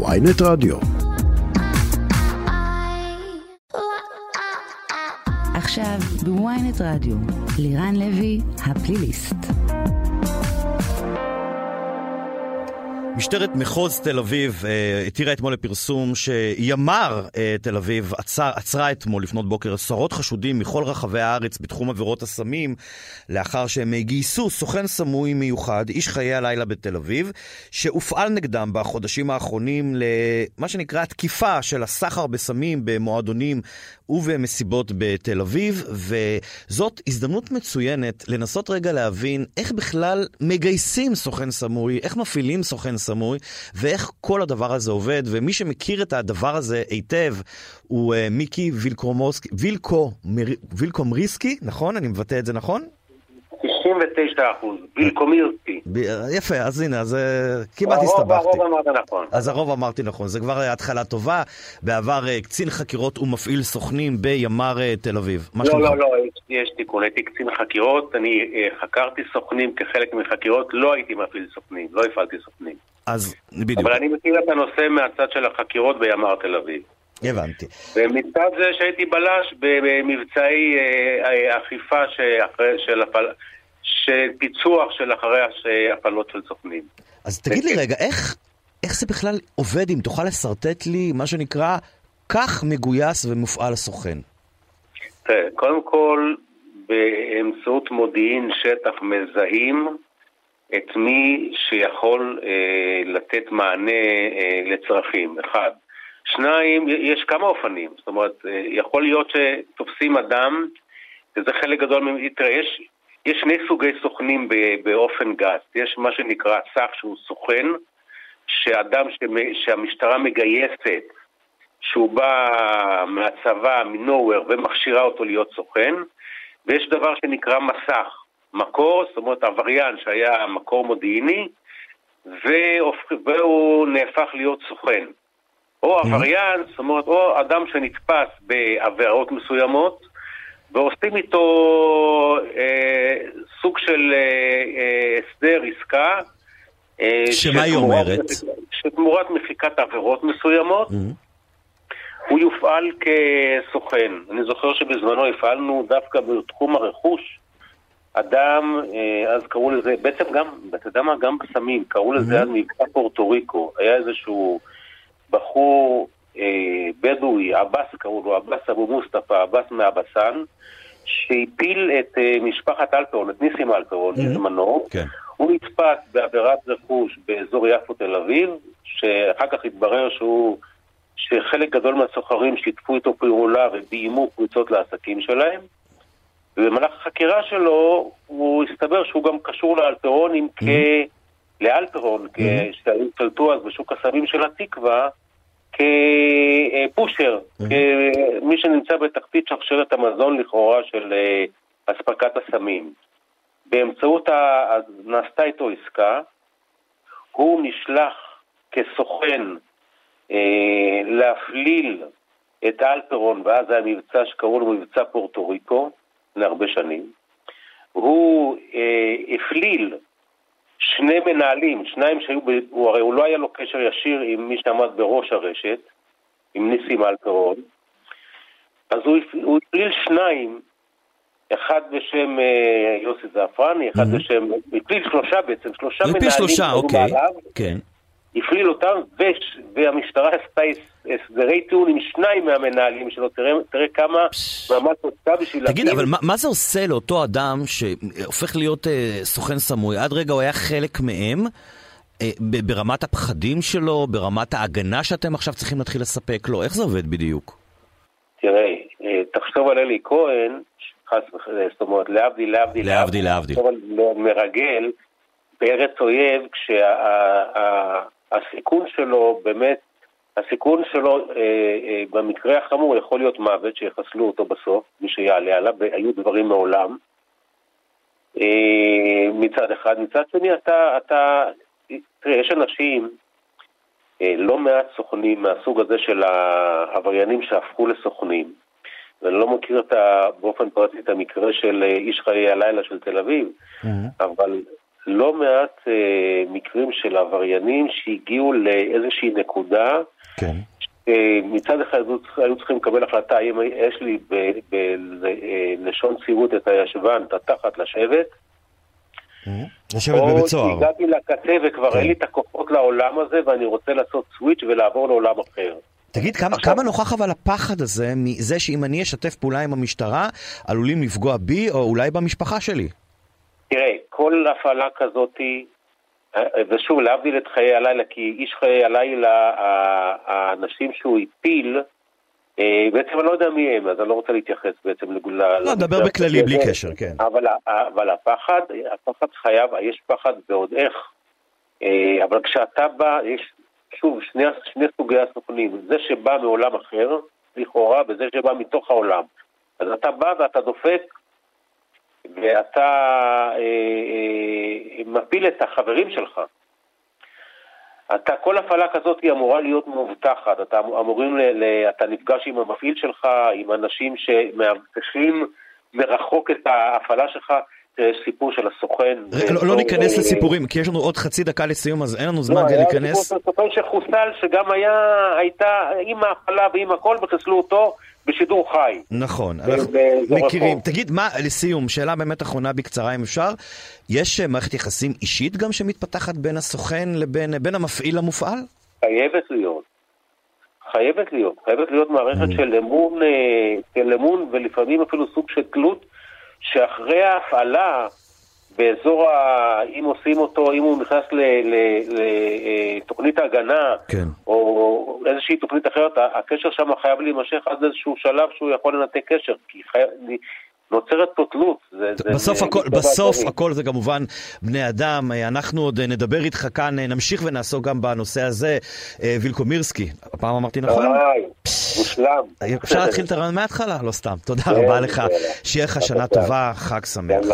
ויינט רדיו. עכשיו בוויינט רדיו, לירן לוי, הפליליסט. משטרת מחוז תל אביב אה, התירה אתמול לפרסום שימ"ר אה, תל אביב עצר, עצרה אתמול לפנות בוקר עשרות חשודים מכל רחבי הארץ בתחום עבירות הסמים, לאחר שהם גייסו סוכן סמוי מיוחד, איש חיי הלילה בתל אביב, שהופעל נגדם בחודשים האחרונים למה שנקרא תקיפה של הסחר בסמים במועדונים ובמסיבות בתל אביב, וזאת הזדמנות מצוינת לנסות רגע להבין איך בכלל מגייסים סוכן סמוי, איך מפעילים סוכן סמוי, ואיך כל הדבר הזה עובד, ומי שמכיר את הדבר הזה היטב הוא uh, מיקי וילקומוסקי, וילקו, מר, וילקומריסקי, נכון? אני מבטא את זה נכון? 99 אחוז, וילקומירסקי. יפה, אז הנה, אז אה, כמעט הסתבכתי. הרוב אמרת נכון. אז הרוב אמרתי נכון, זה כבר התחלה טובה. בעבר אה, קצין חקירות ומפעיל סוכנים בימ"ר אה, תל אביב. לא, לא, לא, יש, יש תיקון. הייתי קצין חקירות, אני חקרתי סוכנים כחלק מחקירות, לא הייתי מפעיל סוכנים, לא הפעלתי סוכנים. אז בדיוק. אבל אני מכיר את הנושא מהצד של החקירות בימ"ר תל אביב. הבנתי. ומצד זה שהייתי בלש במבצעי אכיפה של הפל... של פיצוח של אחרי הפעלות של סוכנים. אז תגיד לי רגע, איך, איך זה בכלל עובד, אם תוכל לשרטט לי מה שנקרא, כך מגויס ומופעל הסוכן? תראה, קודם כל, באמצעות מודיעין שטח מזהים את מי שיכול אה, לתת מענה אה, לצרכים, אחד. שניים, יש כמה אופנים, זאת אומרת, אה, יכול להיות שתופסים אדם, וזה חלק גדול, תראה, יש, יש שני סוגי סוכנים באופן גס. יש מה שנקרא סך שהוא סוכן, שאדם שהמשטרה מגייסת, שהוא בא מהצבא, מנוהוור, ומכשירה אותו להיות סוכן, ויש דבר שנקרא מסך, מקור, זאת אומרת עבריין שהיה מקור מודיעיני, והוא נהפך להיות סוכן. או עבריין, זאת אומרת, או אדם שנתפס בעבירות מסוימות, ועושים איתו אה, סוג של אה, אה, הסדר, עסקה. אה, שמה היא אומרת? שתמורת מחיקת עבירות מסוימות, mm-hmm. הוא יופעל כסוכן. אני זוכר שבזמנו הפעלנו דווקא בתחום הרכוש. אדם, אה, אז קראו לזה, בעצם גם, אתה יודע מה, גם בסמים, קראו לזה mm-hmm. אז מבצע פורטו ריקו. היה איזשהו בחור אה, בדואי, עבאס קראו לו, עבאס אבו מוסטפא, עבאס מאבסן, שהפיל את אה, משפחת אלפרון, את ניסים אלפרון בזמנו. כן. הוא נתפס בעבירת רכוש באזור יפו תל אביב, שאחר כך התברר שהוא, שחלק גדול מהסוחרים שיתפו איתו פעולה וביימו קבוצות לעסקים שלהם. ובמהלך החקירה שלו, הוא הסתבר שהוא גם קשור לאלפרונים כ... לאלפרון, כשהשתלטו אז בשוק הסמים של התקווה, כפושר, כמי שנמצא בתחתית שרשרת המזון לכאורה של אה, אספקת הסמים. באמצעות, ה... נעשתה איתו עסקה, הוא נשלח כסוכן אה, להפליל את אלפרון, ואז היה מבצע שקראו לו מבצע פורטו ריקו, להרבה שנים. הוא אה, הפליל שני מנהלים, שניים שהיו, ב... הוא הרי הוא לא היה לו קשר ישיר עם מי שעמד בראש הרשת, עם ניסים אלפרון, אז הוא הפליל שניים, אחד בשם אה, יוסי זעפרני, אחד mm-hmm. בשם, הפליל שלושה בעצם, שלושה מנהלים, שלושה, אוקיי, מעליו, כן. הפליל אותם, והמשטרה עשתה הסדרי טיעון עם שניים מהמנהלים שלו, תראה, תראה כמה מאמץ עושה בשביל... תגיד, אבל מה, מה זה עושה לאותו אדם שהופך להיות אה, סוכן סמוי? עד רגע הוא היה חלק מהם, אה, ברמת הפחדים שלו, ברמת ההגנה שאתם עכשיו צריכים להתחיל לספק לו, איך זה עובד בדיוק? תראה, אה, תחשוב על אלי כהן, חס וחלילה, זאת אומרת, להבדיל, להבדיל, להבדיל, להבדיל. מרגל בארץ אויב, כשהסיכון שלו באמת הסיכון שלו אה, אה, במקרה החמור יכול להיות מוות, שיחסלו אותו בסוף, מי שיעלה עליו, והיו דברים מעולם. אה, מצד אחד. מצד שני, אתה, אתה, תראה, יש אנשים, אה, לא מעט סוכנים מהסוג הזה של העבריינים שהפכו לסוכנים. ואני לא מכיר את ה, באופן פרטי את המקרה של אה, איש חיי הלילה של תל אביב, mm-hmm. אבל לא מעט אה, מקרים של עבריינים שהגיעו לאיזושהי נקודה, כן. אה, מצד אחד היו, היו צריכים לקבל החלטה האם יש לי בלשון ציוות את הישבן, את התחת לשבת, לשבת בבית סוהר. או שהגעתי לקצה וכבר כן. אין לי את הכוחות לעולם הזה ואני רוצה לעשות סוויץ' ולעבור לעולם אחר. תגיד, כמה, עכשיו- כמה נוכח אבל הפחד הזה מזה שאם אני אשתף פעולה עם המשטרה, עלולים לפגוע בי או אולי במשפחה שלי? תראה, כל הפעלה כזאתי, אה, ושוב, להבדיל את חיי הלילה, כי איש חיי הלילה, האנשים שהוא הפיל, אה, בעצם אני לא יודע מי הם, אז אני לא רוצה להתייחס בעצם לג- ל... לא, נדבר בכללי, בלי. קשר, כן. אבל, אבל הפחד, הפחד חייב, יש פחד ועוד איך. אה, אבל כשאתה בא, יש שוב שני, שני סוגי הסוכנים, זה שבא מעולם אחר, לכאורה, וזה שבא מתוך העולם. אז אתה בא ואתה דופק, ואתה אה, אה, מפיל את החברים שלך. אתה, כל הפעלה כזאת היא אמורה להיות מאובטחת, אתה אמורים, ל, ל, אתה נפגש עם המפעיל שלך, עם אנשים שמאבטחים מרחוק את ההפעלה שלך, סיפור של הסוכן. לא, לא באזור, ניכנס אה, לסיפורים, כי יש לנו עוד חצי דקה לסיום, אז אין לנו זמן לא, כדי היה להיכנס. סיפור של סוכן שחוסל, שגם היה, הייתה עם ההפעלה ועם הכל, וחיסלו אותו בשידור חי. נכון, אנחנו מכירים. תגיד, מה, לסיום, שאלה באמת אחרונה בקצרה אם אפשר, יש אה, מערכת יחסים אישית גם שמתפתחת בין הסוכן לבין בין המפעיל למופעל? חייבת להיות. חייבת להיות. חייבת להיות מערכת Mm. של אמון, אה, של אמון ולפעמים אפילו סוג של תלות, שאחרי ההפעלה, באזור ה... אם עושים אותו, אם הוא נכנס לתוכנית ההגנה, כן. או איזושהי תוכנית אחרת, הקשר שם חייב להימשך עד איזשהו שלב שהוא יכול לנתק קשר, כי חי... נוצרת פה תלות. זה, זה, בסוף זה הכל, בסוף הדברים. הכל זה כמובן בני אדם. אה, אנחנו עוד אה, נדבר איתך כאן, אה, נמשיך ונעסוק גם בנושא הזה. וילקומירסקי, הפעם אמרתי נכון? מושלם. אפשר להתחיל את הרעיון מההתחלה? לא סתם. תודה כן, רבה לך. יאללה. שיהיה לך שנה. טובה, חג שמח.